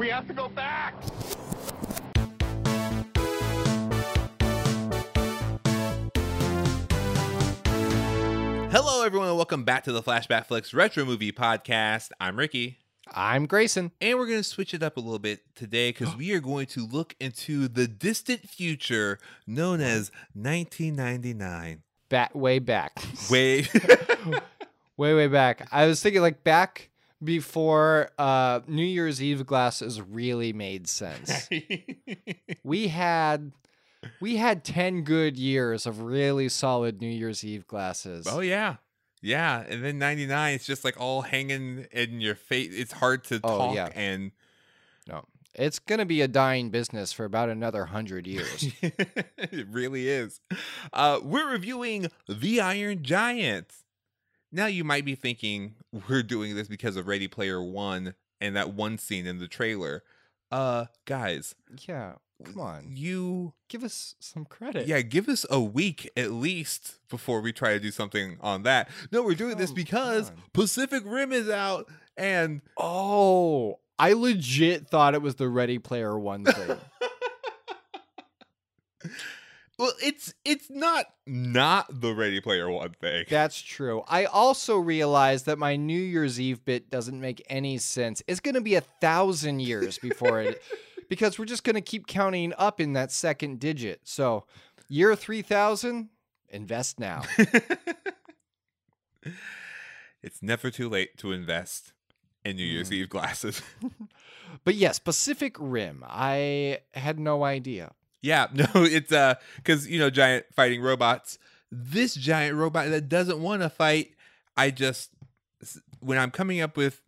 We have to go back! Hello, everyone, and welcome back to the Flashback Flicks Retro Movie Podcast. I'm Ricky, I'm Grayson. and we're going to switch it up a little bit today because we are going to look into the distant future known as 1999. Back way back. Wait, way, way back. I was thinking like back before uh New Year's Eve glasses really made sense. we had we had 10 good years of really solid New Year's Eve glasses. oh yeah, yeah, and then 99, it's just like all hanging in your face. It's hard to Oh, talk, yeah. and No. It's going to be a dying business for about another 100 years. it really is. Uh, we're reviewing The Iron Giant. Now you might be thinking we're doing this because of Ready Player One and that one scene in the trailer. Uh, guys, yeah. Come on. you Give us some credit. yeah, give us a week at least before we try to do something on that. No, we're doing this because. Pacific Rim is out and Oh, I legit thought it was the Ready Player One thing. well, it's it's not not the Ready Player One thing. That's true. I also realized that my New Year's Eve bit doesn't make any sense. It's going to be a thousand years before it, because we're just going to keep counting up in that second digit. So, year 3000, invest now. it's never too late to invest in New Year's Mm. Eve glasses. but yes, Pacific Rim. I had no idea. Yeah, no, it's uh because you know giant fighting robots. This giant robot that doesn't want to fight, I just when I'm coming up with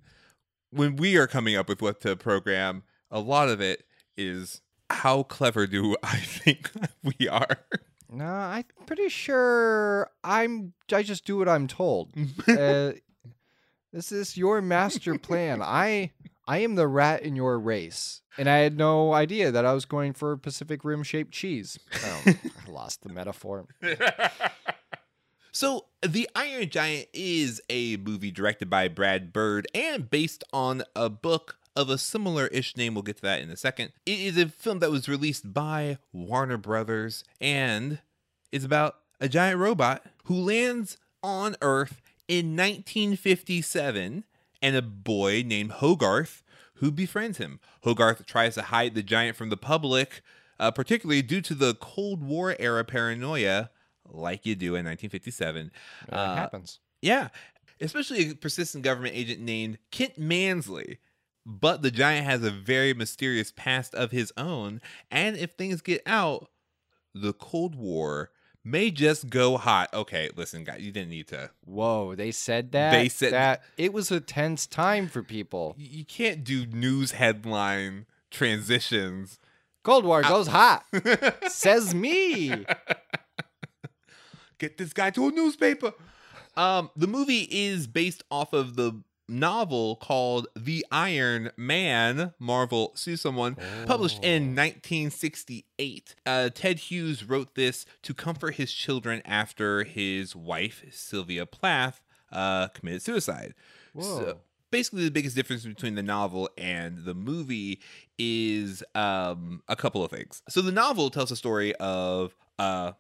when we are coming up with what to program, a lot of it is how clever do I think we are? No, I'm pretty sure I'm. I just do what I'm told. uh, this is your master plan. I I am the rat in your race, and I had no idea that I was going for Pacific Rim shaped cheese. Oh, I lost the metaphor. So, The Iron Giant is a movie directed by Brad Bird and based on a book of a similar ish name. We'll get to that in a second. It is a film that was released by Warner Brothers and is about a giant robot who lands on Earth in 1957 and a boy named Hogarth who befriends him. Hogarth tries to hide the giant from the public, uh, particularly due to the Cold War era paranoia, like you do in 1957. It Uh, happens. yeah, especially a persistent government agent named Kent Mansley. But the giant has a very mysterious past of his own, and if things get out, the Cold War may just go hot. Okay, listen, guys, you didn't need to. Whoa, they said that. They said- that it was a tense time for people. You you can't do news headline transitions. Cold War goes hot. Says me. Get this guy to a newspaper. Um, the movie is based off of the novel called The Iron Man. Marvel See someone. Published in 1968. Uh, Ted Hughes wrote this to comfort his children after his wife Sylvia Plath uh, committed suicide. Whoa. basically, the biggest difference between the novel and the movie is um, a couple of things. So, the novel tells the story of uh,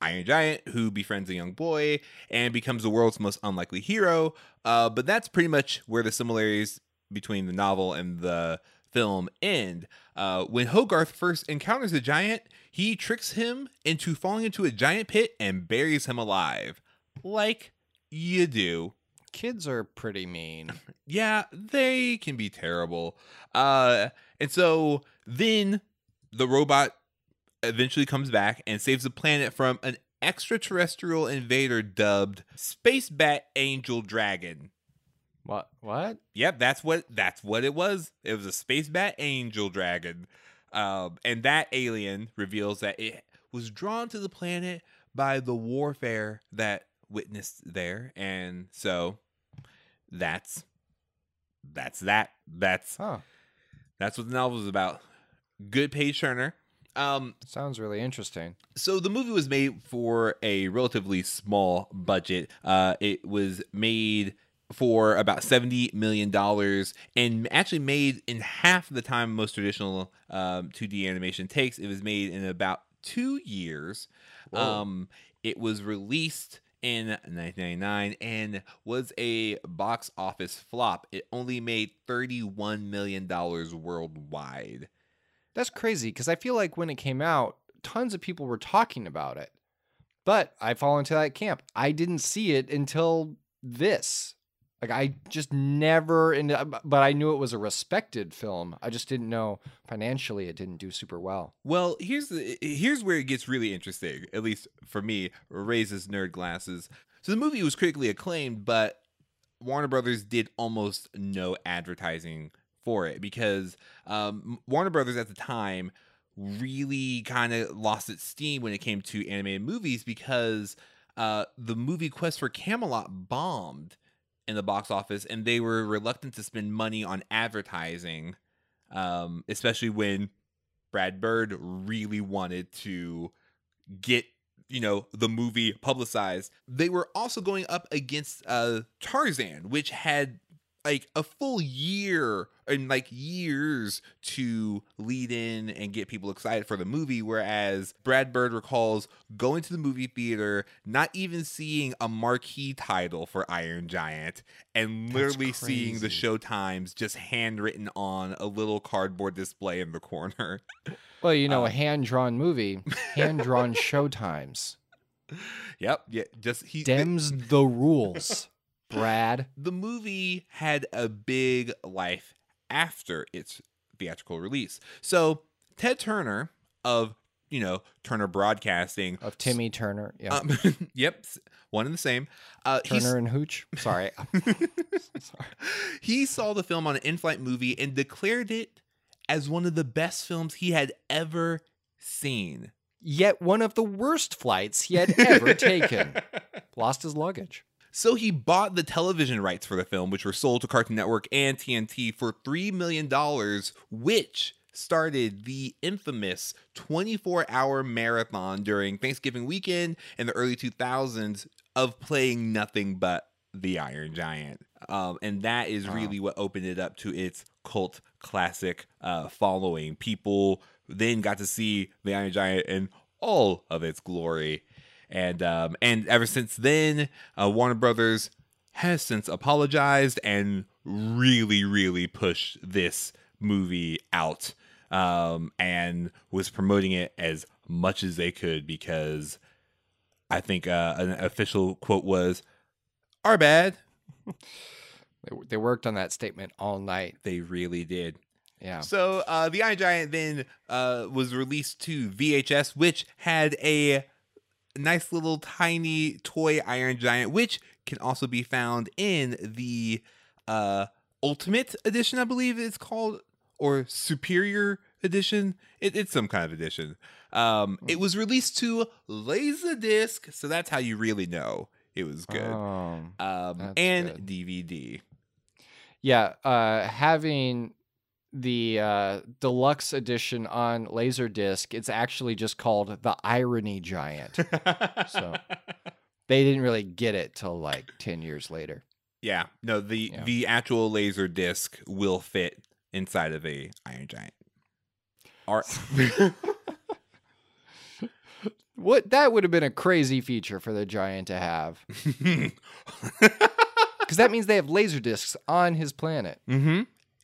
Iron Giant who befriends a young boy and becomes the world's most unlikely hero. Uh, but that's pretty much where the similarities between the novel and the film end. Uh, when Hogarth first encounters the giant, he tricks him into falling into a giant pit and buries him alive. Like you do. Kids are pretty mean. Yeah, they can be terrible. Uh, and so then the robot eventually comes back and saves the planet from an extraterrestrial invader dubbed Space Bat Angel Dragon. What? What? Yep, that's what that's what it was. It was a Space Bat Angel Dragon. Um, and that alien reveals that it was drawn to the planet by the warfare that witnessed there. And so that's that's that. That's Huh. that's what the novel is about. Good page turner. Um, Sounds really interesting. so the movie was made for a relatively small budget. Uh, it was made for about $70 million and actually made in half the time most traditional um, 2D animation takes. It was made in about two years. Whoa. Um, it was released in 1999 and was a box office flop. It only made $31 million worldwide. That's crazy because I feel like when it came out, tons of people were talking about it. But I fall into that camp. I didn't see it until this. Like I just never and uh, but I knew it was a respected film. I just didn't know financially it didn't do super well. Well, here's the here's where it gets really interesting. At least for me, raises nerd glasses. So the movie was critically acclaimed, but Warner Brothers did almost no advertising for it because um, Warner Brothers at the time really kind of lost its steam when it came to animated movies because uh, the movie Quest for Camelot bombed in the box office and they were reluctant to spend money on advertising um, especially when Brad Bird really wanted to get you know the movie publicized. They were also going up against uh, Tarzan, which had like a full year and like years to lead in and get people excited for the movie whereas Brad Bird recalls going to the movie theater not even seeing a marquee title for Iron Giant and literally seeing the crazy. show times just handwritten on a little cardboard display in the corner. Well, you know, Uh, a hand drawn movie, hand drawn showtimes. yep, yeah, just he Dems the rules, Brad. the movie had a big life after its theatrical release. So Ted Turner of you know Turner Broadcasting Of Timmy Turner. Yeah. Um, yep, one and the same. Uh, Turner and Hooch. Sorry. Sorry. he saw the film on an in-flight movie and declared it as one of the best films he had ever seen. Yet one of the worst flights he had ever taken. Lost his luggage. So he bought the television rights for the film, which were sold to Cartoon Network and TNT for $3 million, which started the infamous 24 hour marathon during Thanksgiving weekend in the early 2000s of playing nothing but the Iron Giant. Um, and that is really what opened it up to its cult classic uh, following. People then got to see the Iron Giant in all of its glory. And um, and ever since then, uh, Warner Brothers has since apologized and really, really pushed this movie out um, and was promoting it as much as they could because I think uh, an official quote was, "Our bad." They, they worked on that statement all night. They really did. Yeah. So uh, the Iron Giant then uh, was released to VHS, which had a nice little tiny toy Iron Giant, which can also be found in the uh, Ultimate Edition, I believe it's called, or Superior Edition. It, it's some kind of edition. Um, it was released to Laserdisc, so that's how you really know it was good. Oh. um, and good. DVD. Yeah, uh, having the uh, deluxe edition on Laserdisc, it's actually just called the Irony Giant. So- they didn't really get it till like 10 years later. Yeah, no, the Yeah. the actual laser disc will fit inside of a Iron Giant. Or What that would have been a crazy feature for the Giant to have. Because that means they have laser discs on his planet.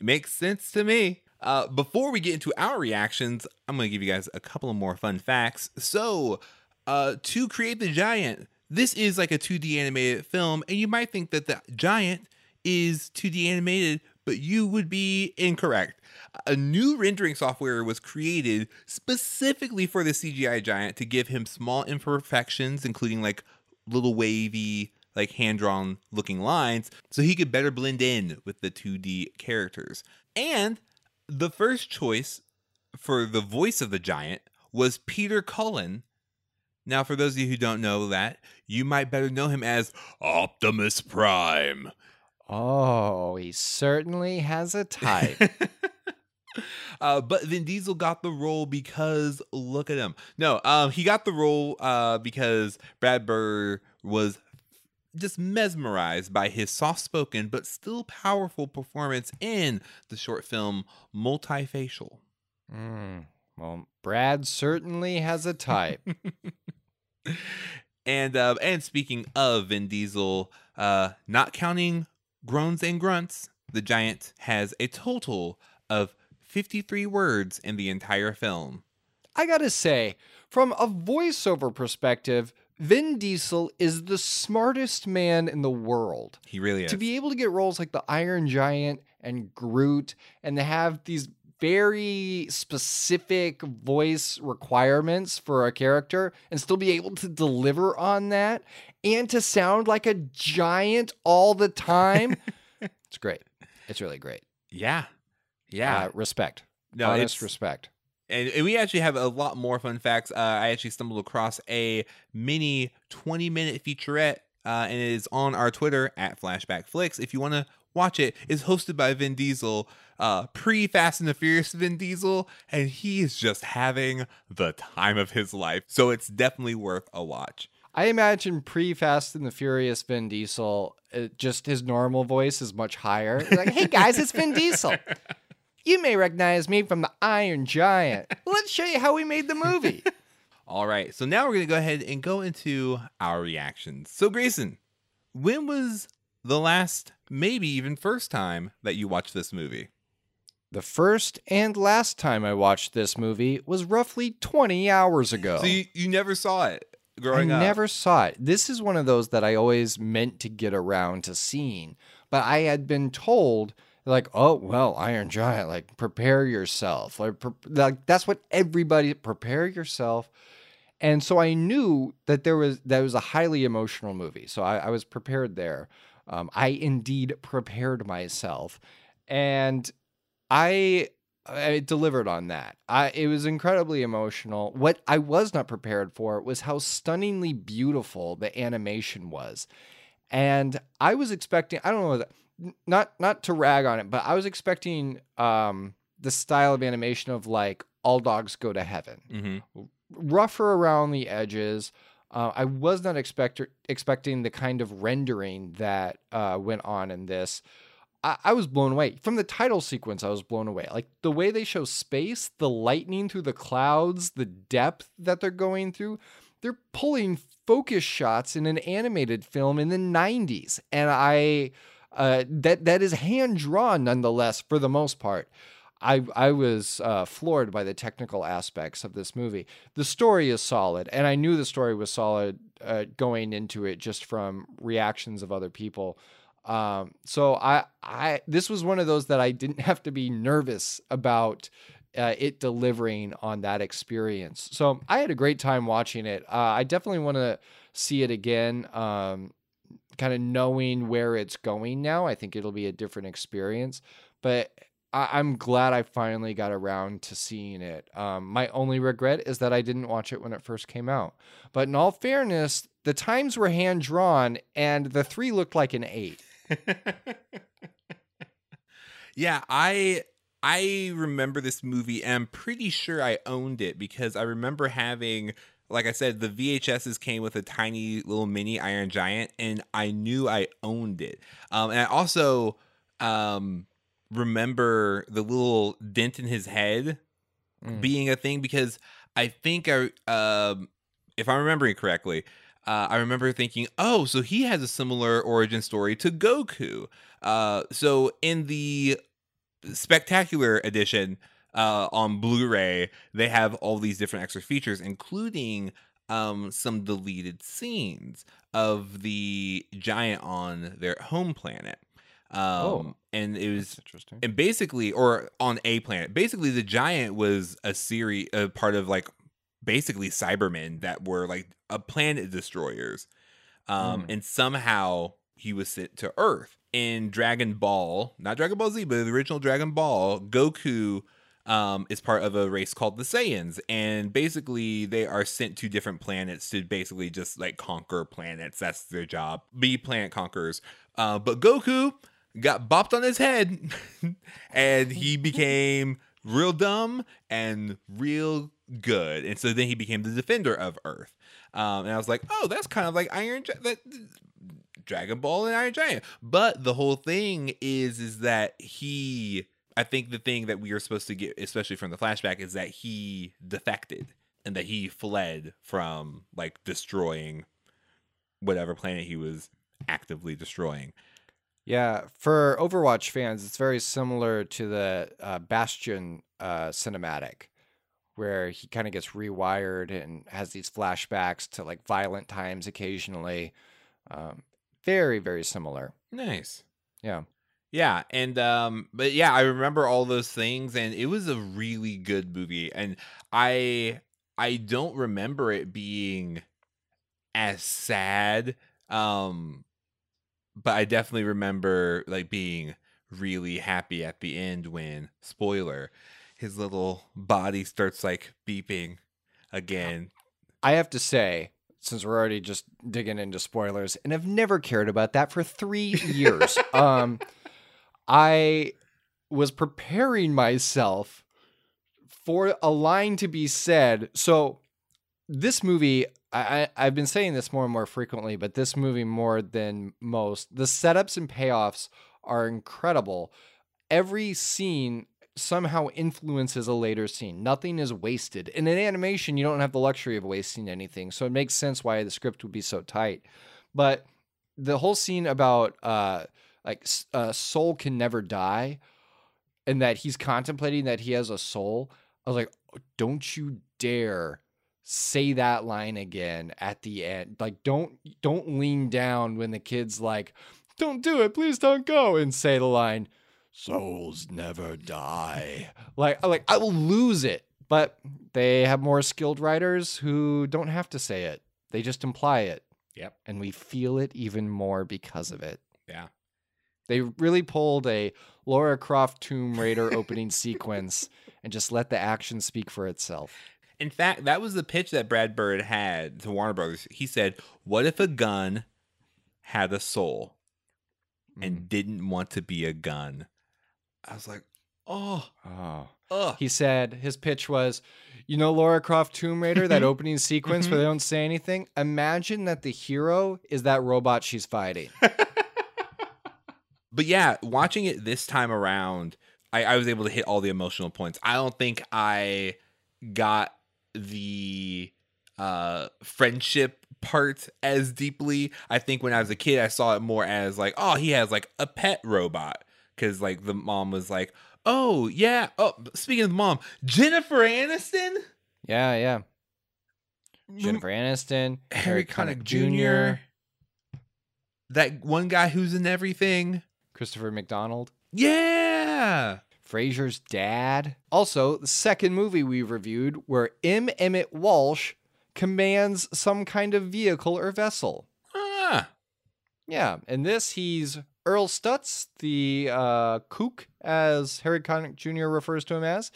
Mm-hmm. Makes sense to me. Uh, before we get into our reactions, I'm going to give you guys a couple of more fun facts. So, uh, to create the giant, this is like a 2D animated film, and you might think that the giant is 2D animated, but you would be incorrect. A new rendering software was created specifically for the CGI giant to give him small imperfections, including like little wavy, like hand drawn looking lines, so he could better blend in with the 2D characters. And the first choice for the voice of the giant was Peter Cullen. Now, for those of you who don't know that, you might better know him as Optimus Prime. Oh, he certainly has a type. uh, but Vin Diesel got the role because look at him. No, um, he got the role uh, because Brad Bird was just mesmerized by his soft spoken but still powerful performance in the short film Multi-Facial. Mm, well, Brad certainly has a type. and uh, and speaking of Vin Diesel, uh, not counting groans and grunts, the giant has a total of 53 words in the entire film. I gotta say, from a voiceover perspective, Vin Diesel is the smartest man in the world. He really is. To be able to get roles like the Iron Giant and Groot and to have these very specific voice requirements for a character and still be able to deliver on that and to sound like a giant all the time. it's great. It's really great. yeah. Yeah. Uh, respect. no, Honest it's respect. And, and we actually have a lot more fun facts. Uh, I actually stumbled across a mini 20 minute featurette, uh, and it is on our Twitter at Flashback Flicks. If you want to watch it, it's hosted by Vin Diesel, uh, pre Fast and the Furious Vin Diesel, and he is just having the time of his life. So it's definitely worth a watch. I imagine pre Fast and the Furious Vin Diesel, uh, just his normal voice is much higher. Like, hey guys, it's Vin Diesel. You may recognize me from the Iron Giant. Let's show you how we made the movie. All right, so now we're going to go ahead and go into our reactions. So, Grayson, when was the last, maybe even first time that you watched this movie? the first and last time I watched this movie was roughly 20 hours ago. So, you, you never saw it I growing up? never saw it. This is one of those that I always meant to get around to seeing, but I had been told like, "Oh, well, Iron Giant, like prepare yourself." Like, pre- like that's what everybody prepare yourself. And so I knew that there was that was a highly emotional movie. So I, I was prepared there. Um, I indeed prepared myself, and I I delivered on that. I it was incredibly emotional. What I was not prepared for was how stunningly beautiful the animation was. And I was expecting I don't know not not to rag on it, but I was expecting um the style of animation of like all dogs go to heaven. Mm-hmm. Rougher around the edges. Uh, I was not expect- expecting the kind of rendering that uh, went on in this. I-, I was blown away from the title sequence. I was blown away. Like the way they show space, the lightning through the clouds, the depth that they're going through. They're pulling focus shots in an animated film in the '90s, and I uh, that that is hand drawn nonetheless for the most part. I I was uh, floored by the technical aspects of this movie. The story is solid, and I knew the story was solid uh, going into it just from reactions of other people. Um, so I I this was one of those that I didn't have to be nervous about uh, it delivering on that experience. So I had a great time watching it. Uh, I definitely want to see it again. Um, kind of knowing where it's going now, I think it'll be a different experience. But I- I'm glad I finally got around to seeing it. Um, my only regret is that I didn't watch it when it first came out. But in all fairness, the times were hand drawn, and the three looked like an eight. yeah, I I remember this movie I'm pretty sure I owned it because I remember having like I said, the VHSs came with a tiny little mini Iron Giant, and I knew I owned it. Um, and I also um, remember the little dent in his head Mm. being a thing because I think I, um, if I'm remembering correctly, uh, I remember thinking, oh, so he has a similar origin story to Goku. Uh, so in the spectacular edition uh, on Blu-ray, they have all these different extra features, including um, some deleted scenes of the giant on their home planet. Um, Oh. and it was interesting. and basically or on a planet basically the giant was a series a part of like basically cybermen that were like a planet destroyers um Mm. and somehow he was sent to earth in dragon ball not dragon ball z but the original dragon ball goku um, is part of a race called the Saiyans, and basically they are sent to different planets to basically just like conquer planets. That's their job, be planet conquerors. Uh, but Goku got bopped on his head, and he became real dumb and real good, and so then he became the defender of Earth. Um, and I was like, oh, that's kind of like Iron. That Dragon Ball and Iron Giant. But the whole thing is is that he I think the thing that we are supposed to get, especially from the flashback, is that he defected and that he fled from like destroying whatever planet he was actively destroying. Yeah, for Overwatch fans, it's very similar to the uh, Bastion uh, cinematic, where he kind of gets rewired and has these flashbacks to like violent times occasionally. Um, very, very similar. Nice. Yeah. Yeah, and um but yeah, I remember all those things and it was a really good movie and I I don't remember it being as sad um but I definitely remember like being really happy at the end when spoiler his little body starts like beeping again. I have to say, since we're already just digging into spoilers, and I've never cared about that for three years. um, I was preparing myself for a line to be said. So this movie, I, I've been saying this more and more frequently, but this movie more than most, the setups and payoffs are incredible. Every scene somehow influences a later scene. Nothing is wasted. In an animation, you don't have the luxury of wasting anything, so it makes sense why the script would be so tight. But the whole scene about uh like uh, soul can never die and that he's contemplating that he has a soul i was like don't you dare say that line again at the end. Like don't don't lean down when the kid's like don't do it please don't go and say the line souls never die. Like like i will lose it but they have more skilled writers who don't have to say it. They just imply it. Yep. and we feel it even more because of it. Yeah. They really pulled a Lara Croft Tomb Raider opening sequence and just let the action speak for itself. In fact, that was the pitch that Brad Bird had to Warner Brothers. He said, "What if a gun had a soul and didn't want to be a gun?" I was like, "Oh, Oh. ugh." He said his pitch was, you know, Lara Croft Tomb Raider, that opening sequence where Mhm. they don't say anything. Imagine that the hero is that robot she's fighting. But yeah, watching it this time around, I, I was able to hit all the emotional points. I don't think I got the uh friendship part as deeply. I think when I was a kid, I saw it more as like, oh, he has like a pet robot. Cause like the mom was like, oh yeah. Oh, speaking of the mom, Jennifer Aniston, Yeah, yeah. Jennifer Aniston, Harry Connick Jr. That one guy who's in everything. Christopher McDonald, Yeah. Frasier's dad. Also, the second movie we reviewed where M. Emmett Walsh commands some kind of vehicle or vessel. Ah. Yeah, in this he's Earl Stutz, the uh, kook, as Harry Connick Jr. refers to him as.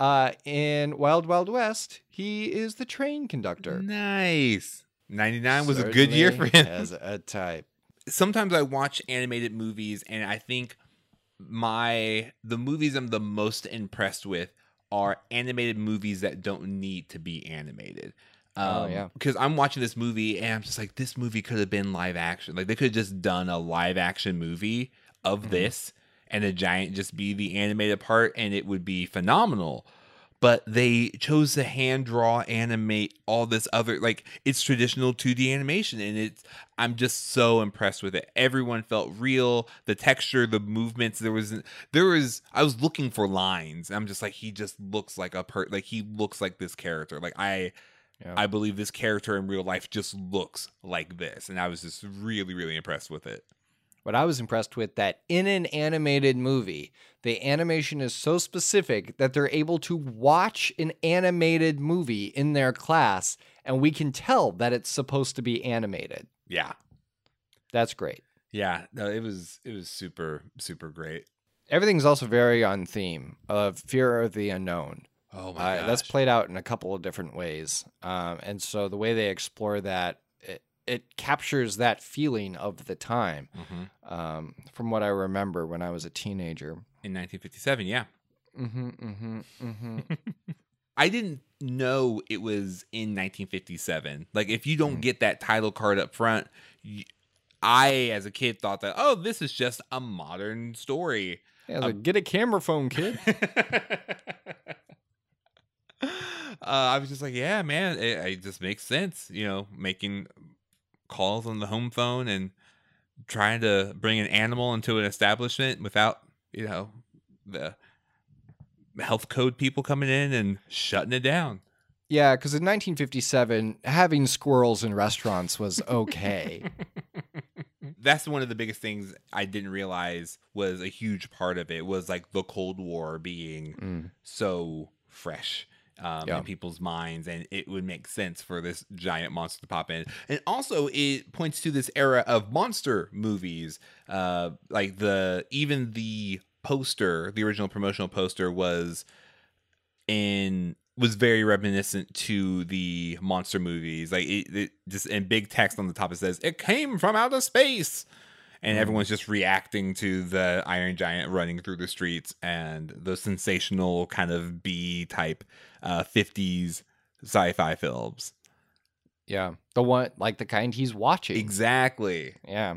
Uh, in Wild Wild West, he is the train conductor. Nice. 99 was a good year for him. As a type. Sometimes I watch animated movies and I think my the movies I'm the most impressed with are animated movies that don't need to be animated. Oh, yeah. Because I'm watching this movie and I'm just like, this movie could have been live action. Like they could have just done a live action movie of Mhm. this and the giant just be the animated part and it would be phenomenal. But they chose to hand draw animate all this other like it's traditional 2D animation and it's I'm just so impressed with it. Everyone felt real, the texture, the movements, there was there was I was looking for lines. I'm just like he just looks like a per like he looks like this character. Like I Yeah. I believe this character in real life just looks like this. And I was just really, really impressed with it. What I was impressed with that in an animated movie, the animation is so specific that they're able to watch an animated movie in their class and we can tell that it's supposed to be animated. Yeah. That's great. Yeah. No, it was it was super, super great. Everything's also very on theme of fear of the unknown. Oh my! Uh, that's played out in a couple of different ways. Um, and so the way they explore that, it, captures that feeling of the time hmm um, from what I remember when I was a teenager. In 1957, yeah. Mm-hmm, mm-hmm, mm-hmm. I didn't know it was in 1957. Like if you don't Mm. get that title card up front, you, I, as a kid, thought that oh, this is just a modern story. Yeah, like, get a camera phone, kid. uh, I was just like, yeah, man, it, it just makes sense. You know, making calls on the home phone and trying to bring an animal into an establishment without, you know, the health code people coming in and shutting it down. Yeah, because in 1957, having squirrels in restaurants was okay. That's one of the biggest things I didn't realize was a huge part of it was like the Cold War being Mm. so fresh um, Yeah. in people's minds, and it would make sense for this giant monster to pop in. And also, it points to this era of monster movies, uh, like the even the poster, the original promotional poster was in was very reminiscent to the monster movies. Like it, it just in big text on the top it says it came from outer space. And Mhm. everyone's just reacting to the Iron Giant running through the streets and the sensational kind of B type uh, 50s sci-fi films. Yeah, the one like the kind he's watching. Exactly. Yeah.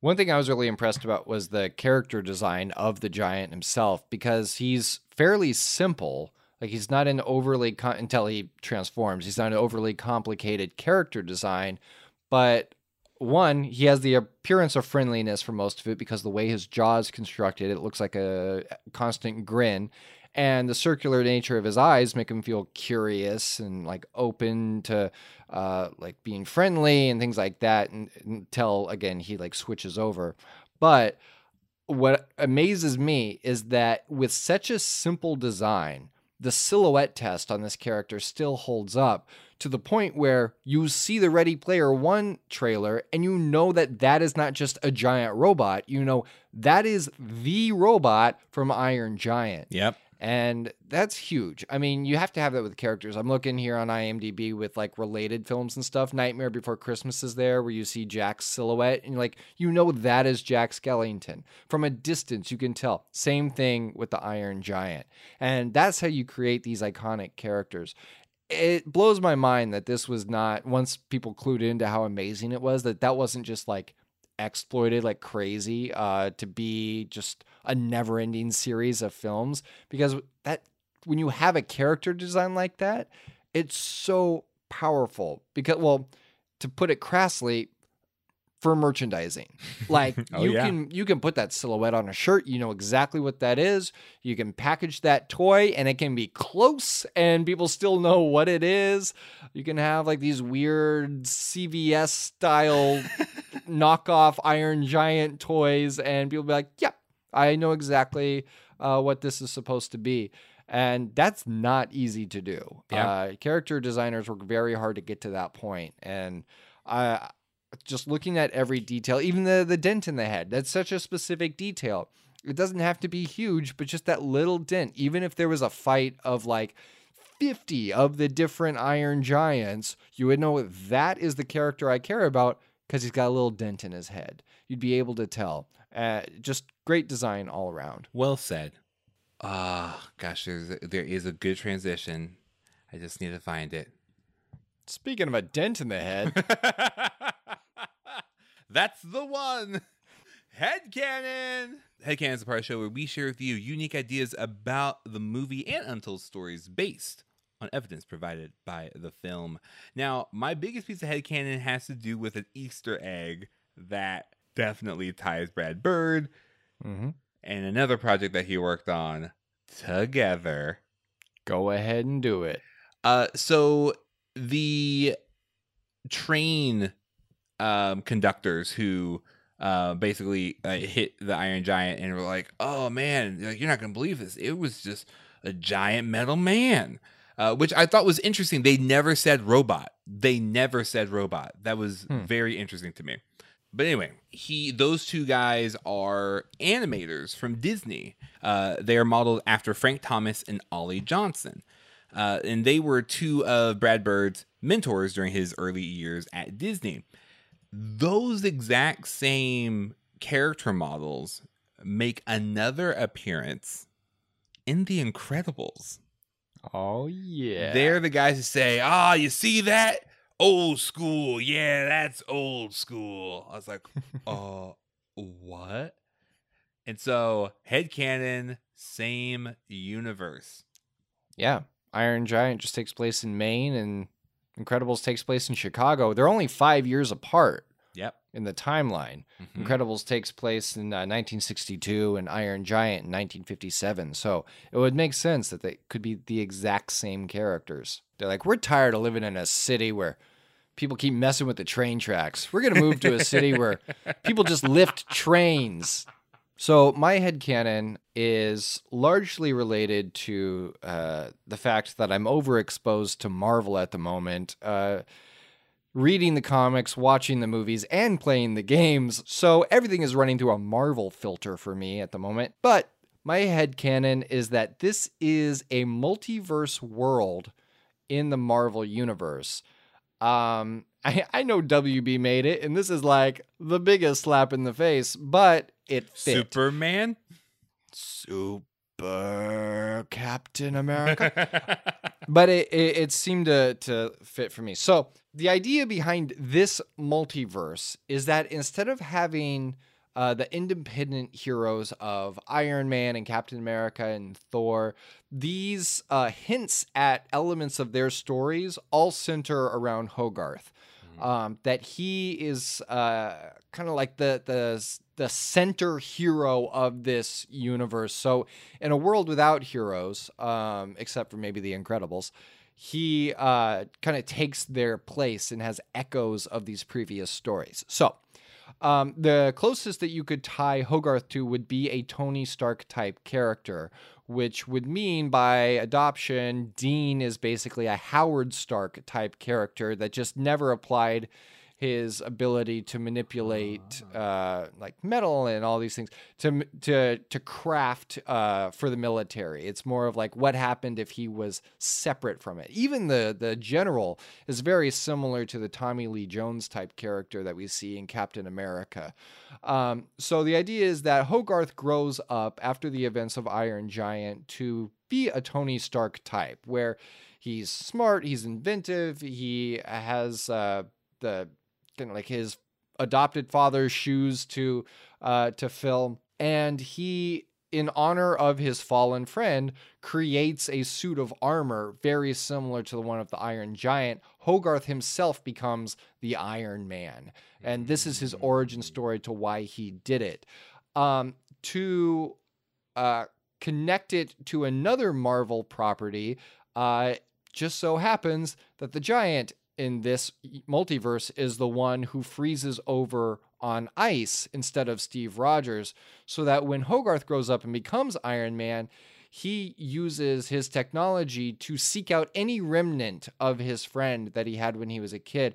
One thing I was really impressed about was the character design of the giant himself because he's fairly simple. Like he's not an overly con- until he transforms. He's not an overly complicated character design, but one, he has the appearance of friendliness for most of it because the way his jaw is constructed, it looks like a constant grin. And the circular nature of his eyes make him feel curious and like open to uh, like being friendly and things like that and, until again he like switches over. But what amazes me is that with such a simple design, the silhouette test on this character still holds up to the point where you see the Ready Player One trailer and you know that that is not just a giant robot. You know that is the robot from Iron Giant. Yep. And that's huge. I mean, you have to have that with characters. I'm looking here on IMDb with like related films and stuff. Nightmare Before Christmas is there where you see Jack's silhouette and you're like, you know, that is Jack Skellington. From a distance, you can tell. Same thing with the Iron Giant. And that's how you create these iconic characters. It blows my mind that this was not, once people clued into how amazing it was, that that wasn't just like exploited like crazy uh, to be just a never ending series of films. Because that when you have a character design like that it's so powerful. Because well to put it crassly for merchandising like Oh, you yeah. can you can put that silhouette on a shirt you know exactly what that is you can package that toy and it can be close and people still know what it is you can have like these weird cvs style knockoff Iron Giant toys, and people be like, "Yep, I know exactly uh, what this is supposed to be." And that's not easy to do. Yeah. Uh, character designers work very hard to get to that point, and uh, just looking at every detail, even the the dent in the head, that's such a specific detail. It doesn't have to be huge, but just that little dent. Even if there was a fight of like 50 of the different Iron Giants, you would know that is the character I care about because he's got a little dent in his head. You'd be able to tell. Uh, just great design all around. Well said. Ah, gosh, there's a, there is a good transition. I just need to find it. Speaking of a dent in the head, That's the one. Headcanon. Headcanon is a part of the show where we share with you unique ideas about the movie and untold stories based on evidence provided by the film. Now, my biggest piece of headcanon has to do with an Easter egg that definitely ties Brad Bird mm-hmm. and another project that he worked on together. go ahead and do it. Uh, so the train um, conductors who uh, basically uh, hit the Iron Giant and were like, "Oh man, like, you're not gonna believe this! It was just a giant metal man." Uh, which I thought was interesting. They never said robot. They never said robot. That was Hmm. very interesting to me. But anyway, he those two guys are animators from Disney. Uh, they are modeled after Frank Thomas and Ollie Johnston. Uh, and they were two of Brad Bird's mentors during his early years at Disney. Those exact same character models make another appearance in The Incredibles. Oh yeah. They're the guys who say, "Ah, you see that? old school. Yeah, that's old school. I was like, uh, what? And so, head headcanon, same universe. Yeah. Iron Giant just takes place in Maine and Incredibles takes place in Chicago. They're only five years apart Yep. in the timeline. Mhm. Incredibles takes place in uh, 1962 and Iron Giant in 1957. So it would make sense that they could be the exact same characters. They're like, we're tired of living in a city where people keep messing with the train tracks. We're going to move to a city where people just lift trains. So my head headcanon is largely related to uh, the fact that I'm overexposed to Marvel at the moment. Uh, reading the comics, watching the movies, and playing the games. So everything is running through a Marvel filter for me at the moment. But my head headcanon is that this is a multiverse world in the Marvel universe. Um, I, I know WB made it, and this is like the biggest slap in the face, but it fit. Superman. Super Captain America. but it, it, it seemed to, to fit for me. So the idea behind this multiverse is that instead of having uh, the independent heroes of Iron Man and Captain America and Thor, these uh, hints at elements of their stories all center around Hogarth. Um, that he is uh, kind of like the the the center hero of this universe. So in a world without heroes, um, except for maybe the Incredibles, he uh, kind of takes their place and has echoes of these previous stories. So, um, the closest that you could tie Hogarth to would be a Tony Stark type character, which would mean by adoption, Dean is basically a Howard Stark type character that just never applied his ability to manipulate uh, like metal and all these things to to to craft uh, for the military. It's more of like what happened if he was separate from it. Even the the general is very similar to the Tommy Lee Jones type character that we see in Captain America. Um, so the idea is that Hogarth grows up after the events of Iron Giant to be a Tony Stark type, where he's smart, he's inventive, he has uh, the like his adopted father's shoes to uh, to fill, and he, in honor of his fallen friend, creates a suit of armor very similar to the one of the Iron Giant. Hogarth himself becomes the Iron Man, and this is his origin story to why he did it. Um, to uh, connect it to another Marvel property, uh, just so happens that the Giant in this multiverse is the one who freezes over on ice instead of Steve Rogers, so that when Hogarth grows up and becomes Iron Man, he uses his technology to seek out any remnant of his friend that he had when he was a kid,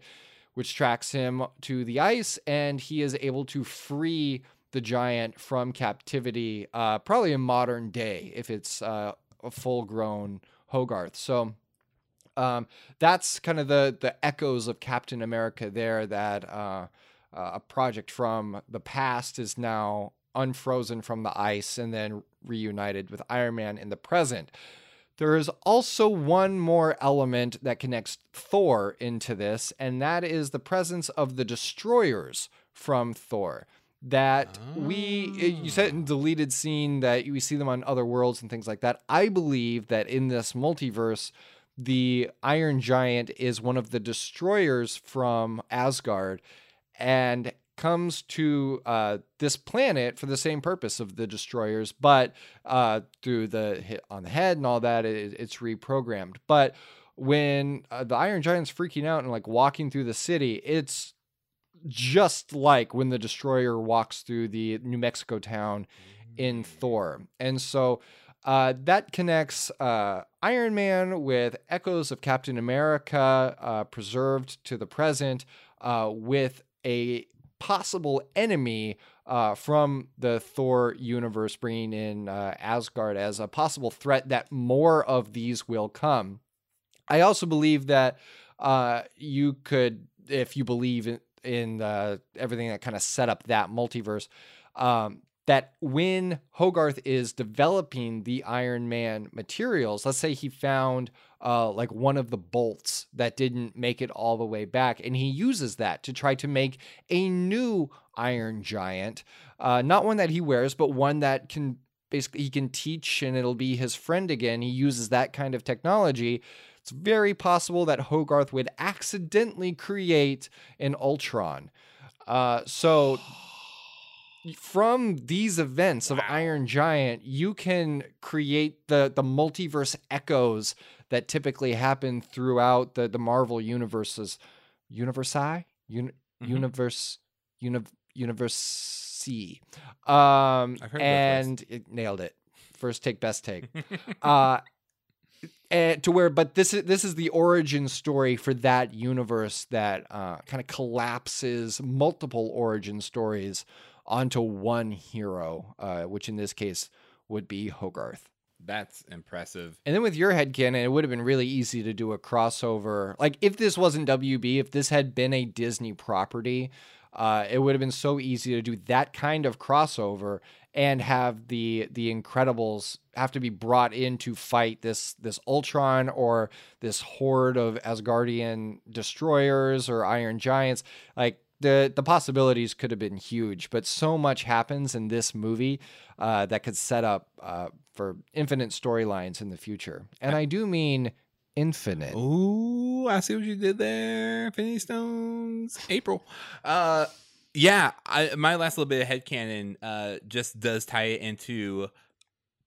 which tracks him to the ice, and he is able to free the giant from captivity, uh, probably in modern day if it's uh, a full grown Hogarth. So um, that's kind of the the echoes of Captain America there. That uh, uh, a project from the past is now unfrozen from the ice and then reunited with Iron Man in the present. There is also one more element that connects Thor into this, and that is the presence of the destroyers from Thor. That we, you said in deleted scene that we see them on other worlds and things like that. I believe that in this multiverse, the Iron Giant is one of the destroyers from Asgard and comes to uh, this planet for the same purpose of the destroyers, but uh, through the hit on the head and all that, it, it's reprogrammed. But when uh, the Iron Giant's freaking out and like walking through the city, it's just like when the destroyer walks through the New Mexico town in Thor. And so uh, that connects uh, Iron Man with echoes of Captain America uh, preserved to the present uh, with a possible enemy uh, from the Thor universe, bringing in uh, Asgard as a possible threat that more of these will come. I also believe that you could, if you believe in, in everything that kind of set up that multiverse, um, that when Hogarth is developing the Iron Man materials, let's say he found uh, like one of the bolts that didn't make it all the way back, and he uses that to try to make a new Iron Giant, uh, not one that he wears, but one that can basically he can teach and it'll be his friend again. He uses that kind of technology. It's very possible that Hogarth would accidentally create an Ultron. Uh, so from these events of Iron Giant, you can create the the multiverse echoes that typically happen throughout the the Marvel universes, universi, Uni- Mhm. universe, uni- universe. Um, I've heard both ways. and it nailed it. First take, best take. uh, and to where, but this is this is the origin story for that universe that uh, kind of collapses multiple origin stories onto one hero, uh, which in this case would be Hogarth. That's impressive. And then with your headcanon, it would have been really easy to do a crossover. Like if this wasn't WB, if this had been a Disney property, uh, it would have been so easy to do that kind of crossover and have the the Incredibles have to be brought in to fight this this Ultron or this horde of Asgardian destroyers or Iron Giants. Like the the possibilities could have been huge, but so much happens in this movie uh, that could set up uh, for infinite storylines in the future. And I do mean infinite. Ooh, I see what you did there. Infinity Stones. April. Uh yeah, I my last little bit of headcanon uh just does tie it into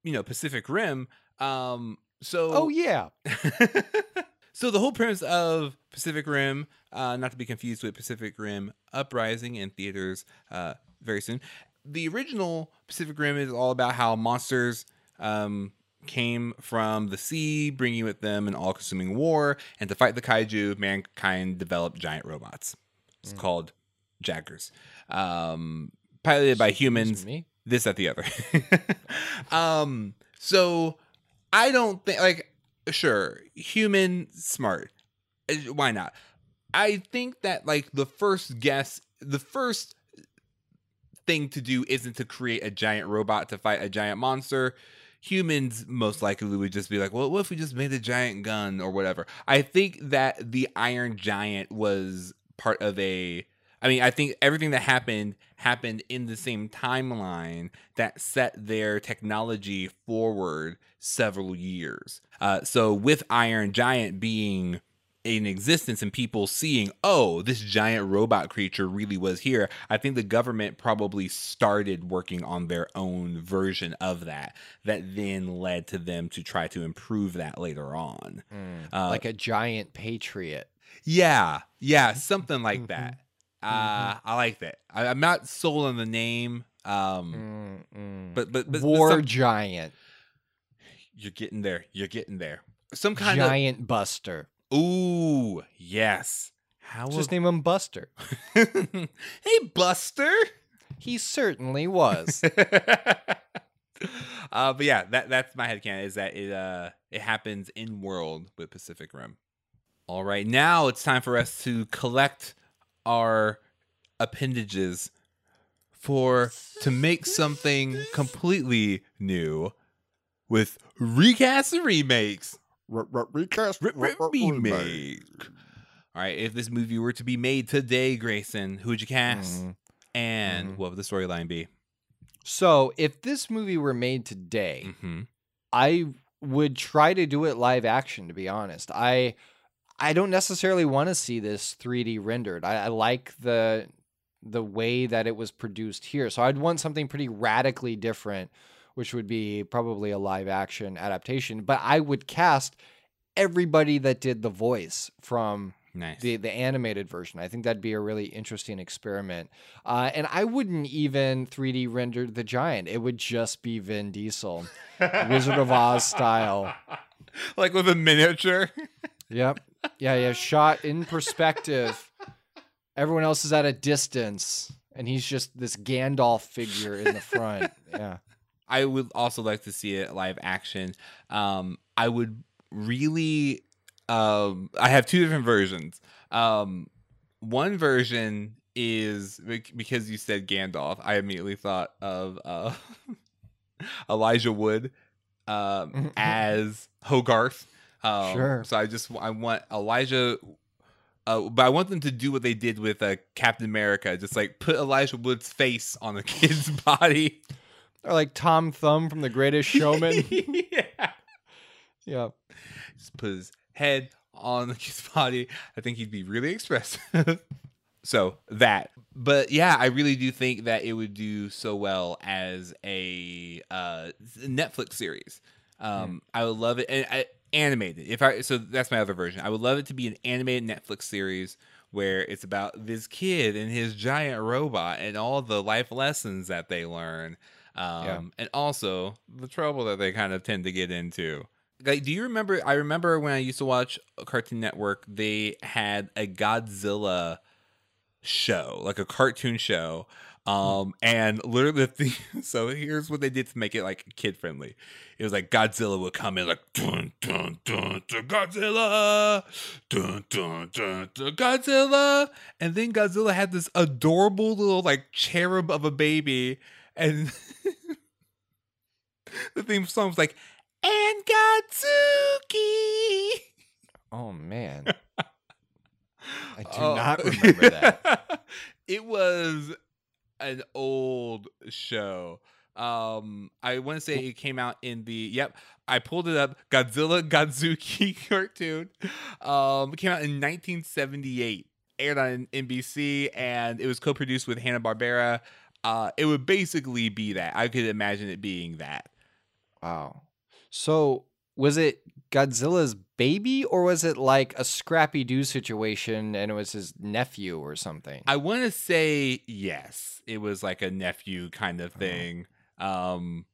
you know Pacific Rim. Um so Oh yeah, so the whole premise of Pacific Rim, uh, not to be confused with Pacific Rim Uprising in theaters uh, very soon. The original Pacific Rim is all about how monsters um, came from the sea, bringing with them an all-consuming war, and to fight the kaiju, mankind developed giant robots. It's Mm. called Jaegers, um, piloted by humans me. this at the other. um, so I don't think like sure, human smart. Uh, Why not? I think that like the first guess, the first thing to do isn't to create a giant robot to fight a giant monster. Humans most likely would just be like, well, what if we just made a giant gun or whatever? I think that the Iron Giant was part of a I mean, I think everything that happened happened in the same timeline that set their technology forward several years. Uh, so, with Iron Giant being in existence and people seeing, oh, this giant robot creature really was here, I think the government probably started working on their own version of that, that then led to them to try to improve that later on. Uh, like a giant patriot. yeah, yeah, something like that. Uh, I like that. I, I'm not sold on the name, um, Mm-mm. but but, but, but War some- giant, you're getting there. You're getting there. Some kind giant Buster. ooh, yes. How Just name him Buster. hey, Buster. He certainly was. uh, but yeah, that that's my headcanon is that it uh it happens in world with Pacific Rim. All right, now it's time for us to collect our appendages for to make something completely new with recast and remakes. Recast. Re- re- remake. All right, if this movie were to be made today, Grayson, who would you cast, Mhm. and Mhm. what would the storyline be? So, if this movie were made today, hmm I would try to do it live action. To be honest, I I don't necessarily want to see this 3D rendered. I, I like the the way that it was produced here, so I'd want something pretty radically different, which would be probably a live action adaptation. But I would cast everybody that did the voice from Nice. the the animated version. I think that'd be a really interesting experiment. Uh, and I wouldn't even 3D render the giant. It would just be Vin Diesel, Wizard of Oz style. like with a miniature. Yep. Yeah, yeah. Shot in perspective. Everyone else is at a distance, and he's just this Gandalf figure in the front. Yeah. I would also like to see it live action. Um, I would really. Um, I have two different versions. Um, one version is because you said Gandalf. I immediately thought of uh, Elijah Wood um, as Hogarth. Um, Sure. So I just I want Elijah. Uh, but I want them to do what they did with uh, Captain America, just like put Elijah Wood's face on a kid's body. Or like Tom Thumb from The Greatest Showman. yeah. yeah. Just put his head on the kid's body. I think he'd be really expressive. so that, but yeah, I really do think that it would do so well as a uh, Netflix series. Um, I would love it, and I, animated. If I so that's my other version. I would love it to be an animated Netflix series where it's about this kid and his giant robot and all the life lessons that they learn. Um, Yeah. and also the trouble that they kind of tend to get into. Like, do you remember? I remember when I used to watch Cartoon Network, they had a Godzilla show, like a cartoon show. Um, and literally, the thing, so here's what they did to make it like kid friendly. It was like Godzilla would come in like dun dun dun, dun Godzilla, dun dun dun, dun Godzilla, and then Godzilla had this adorable little like cherub of a baby, and the theme song was like and Godzuki. Oh man. I do not remember that. it was an old show. Um, I want to say it came out in the yep. I pulled it up. Godzilla Godzuki cartoon. Um, it came out in 1978. Aired on NBC, and it was co-produced with Hanna Barbera. Uh, it would basically be that. I could imagine it being that. Wow. So was it Godzilla's baby or was it like a Scrappy Doo situation and it was his nephew or something? I want to say yes. It was like a nephew kind of thing. Um,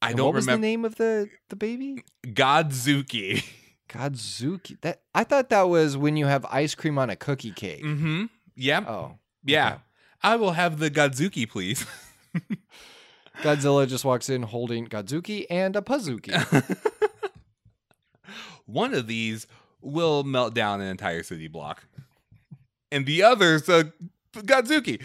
I And don't what was remember the name of the the baby? Godzuki. Godzuki. That I thought that was when you have ice cream on a cookie cake. mm-hmm. Yep. Oh. yeah. okay. I will have the Godzuki, please. Godzilla just walks in holding Godzuki and a Pizookie. One of these will melt down an entire city block, and the other's a Godzuki.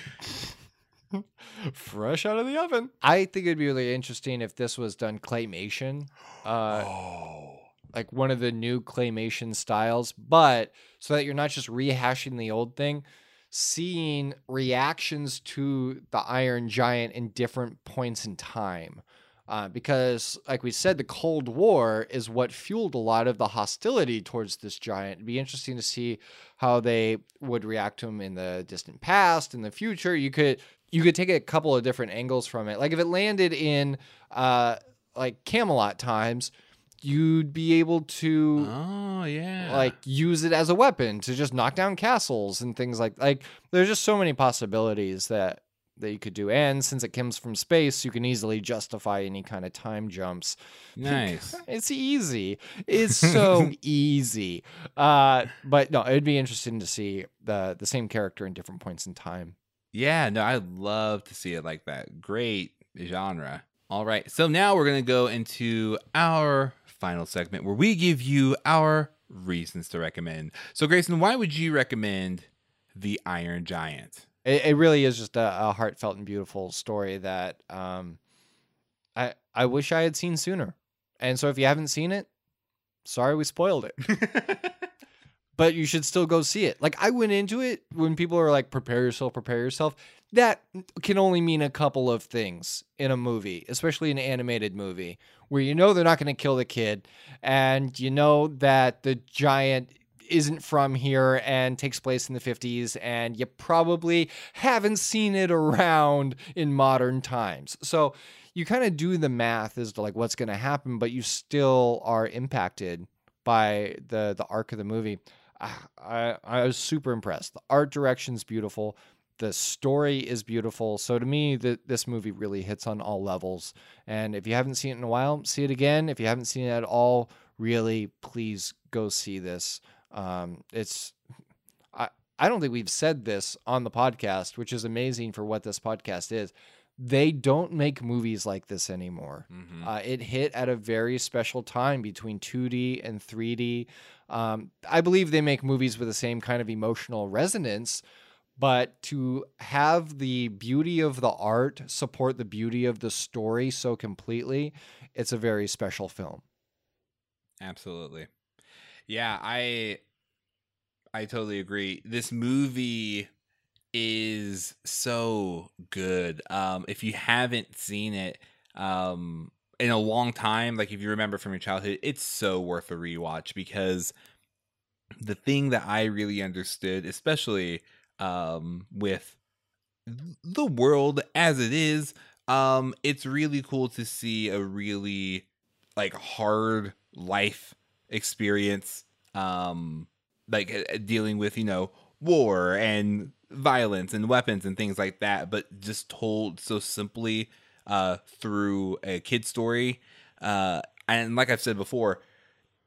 Fresh out of the oven. I think it'd be really interesting if this was done claymation. Uh, oh. like one of the new claymation styles, but so that you're not just rehashing the old thing, seeing reactions to the Iron Giant in different points in time. Uh, because, like we said, the Cold War is what fueled a lot of the hostility towards this giant. It'd be interesting to see how they would react to him in the distant past, in the future. You could you could take a couple of different angles from it. Like if it landed in uh, like Camelot times, you'd be able to Oh yeah. like use it as a weapon to just knock down castles and things like like there's just so many possibilities that that you could do and since it comes from space you can easily justify any kind of time jumps nice. it's easy it's so easy uh but no it'd be interesting to see the the same character in different points in time Yeah, no, I'd love to see it like that. Great genre. All right, so now we're going to go into our final segment where we give you our reasons to recommend. So, Grayson, why would you recommend The Iron Giant? It, it really is just a, a heartfelt and beautiful story that um i i wish i had seen sooner and so if you haven't seen it sorry we spoiled it but you should still go see it. Like I went into it when people are like, prepare yourself, prepare yourself. That can only mean a couple of things in a movie, especially an animated movie, where you know they're not going to kill the kid, and you know that the giant isn't from here and takes place in the 50s, and you probably haven't seen it around in modern times. So you kind of do the math as to like what's going to happen, but you still are impacted by the the arc of the movie. Ah, I, I was super impressed. The art direction's beautiful. The story is beautiful. So to me, the, this movie really hits on all levels. And if you haven't seen it in a while, see it again. If you haven't seen it at all, really, please go see this. Um, it's I I don't think we've said this on the podcast, which is amazing for what this podcast is. They don't make movies like this anymore. Mhm. Uh, it hit at a very special time between 2D and 3D. Um, I believe they make movies with the same kind of emotional resonance, but to have the beauty of the art support the beauty of the story so completely, it's a very special film. Absolutely. Yeah, I I totally agree. This movie is so good. Um if you haven't seen it um in a long time, like if you remember from your childhood, it's so worth a rewatch because the thing that I really understood, especially um with the world as it is, um it's really cool to see a really like hard life experience um like uh, dealing with you know war and violence and weapons and things like that but just told so simply uh through a kid story uh and like i've said before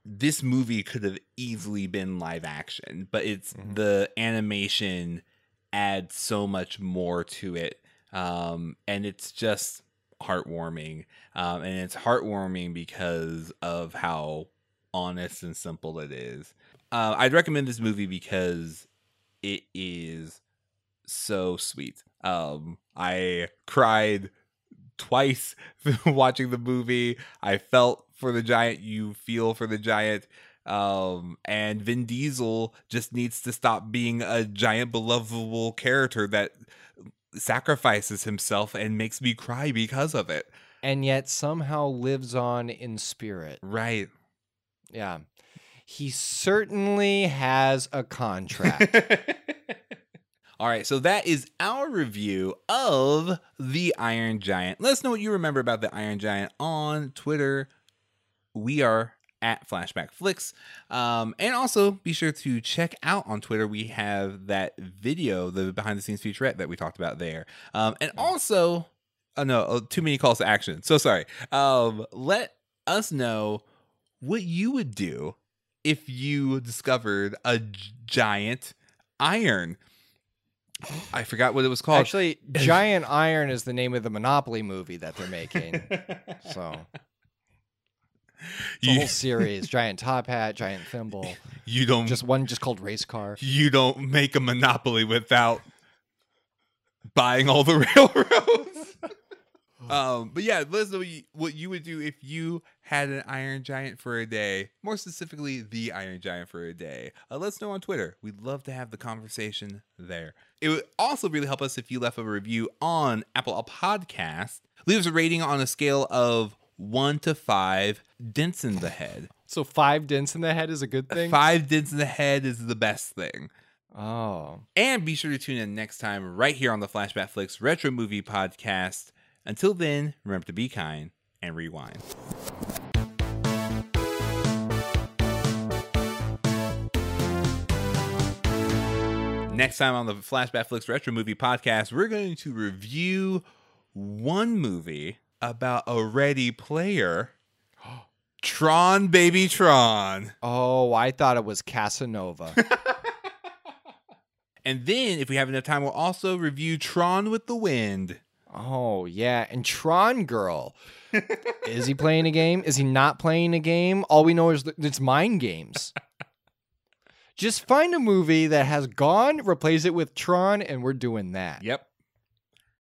this movie could have easily been live action but it's Mhm. the animation adds so much more to it um and it's just heartwarming um and it's heartwarming because of how honest and simple it is uh, I'd recommend this movie because it is so sweet. Um, I cried twice watching the movie. I felt for the giant. You feel for the giant. Um, and Vin Diesel just needs to stop being a giant, belovable character that sacrifices himself and makes me cry because of it. And yet somehow lives on in spirit. Right. Yeah. He certainly has a contract. All right, so that is our review of The Iron Giant. Let us know what you remember about The Iron Giant on Twitter. We are at Flashback Flicks. Um, and also be sure to check out on Twitter. We have that video, the behind the scenes featurette that we talked about there. Um, and also, oh no, too many calls to action. So sorry. Um, let us know what you would do if you discovered a giant iron. I forgot what it was called. Actually, Giant Iron is the name of the Monopoly movie that they're making. So you, whole series: Giant Top Hat, Giant Thimble. you don't Just one, just called Race Car. you don't make a monopoly without buying all the railroads. Um, but yeah, let us know what you, would do if you had an Iron Giant for a day. More specifically, the Iron Giant for a day. Uh, let us know on Twitter. We'd love to have the conversation there. It would also really help us if you left a review on Apple Podcast. Leave us a rating on a scale of one to five. Dents in the head. So five dents in the head is a good thing. Five dents in the head is the best thing. Oh, And be sure to tune in next time right here on the Flashback Flicks Retro Movie Podcast. Until then, remember to be kind and rewind. Next time on the Flashback Flicks Retro Movie Podcast, we're going to review one movie about a ready player. Tron Baby Tron. oh, I thought it was Casanova. And then, if we have enough time, we'll also review Tron with the Wind. Oh yeah, and Tron Girl. is he playing a game? Is he not playing a game? All we know is it's mind games. Just find a movie that has gone, replace it with Tron, and we're doing that. Yep.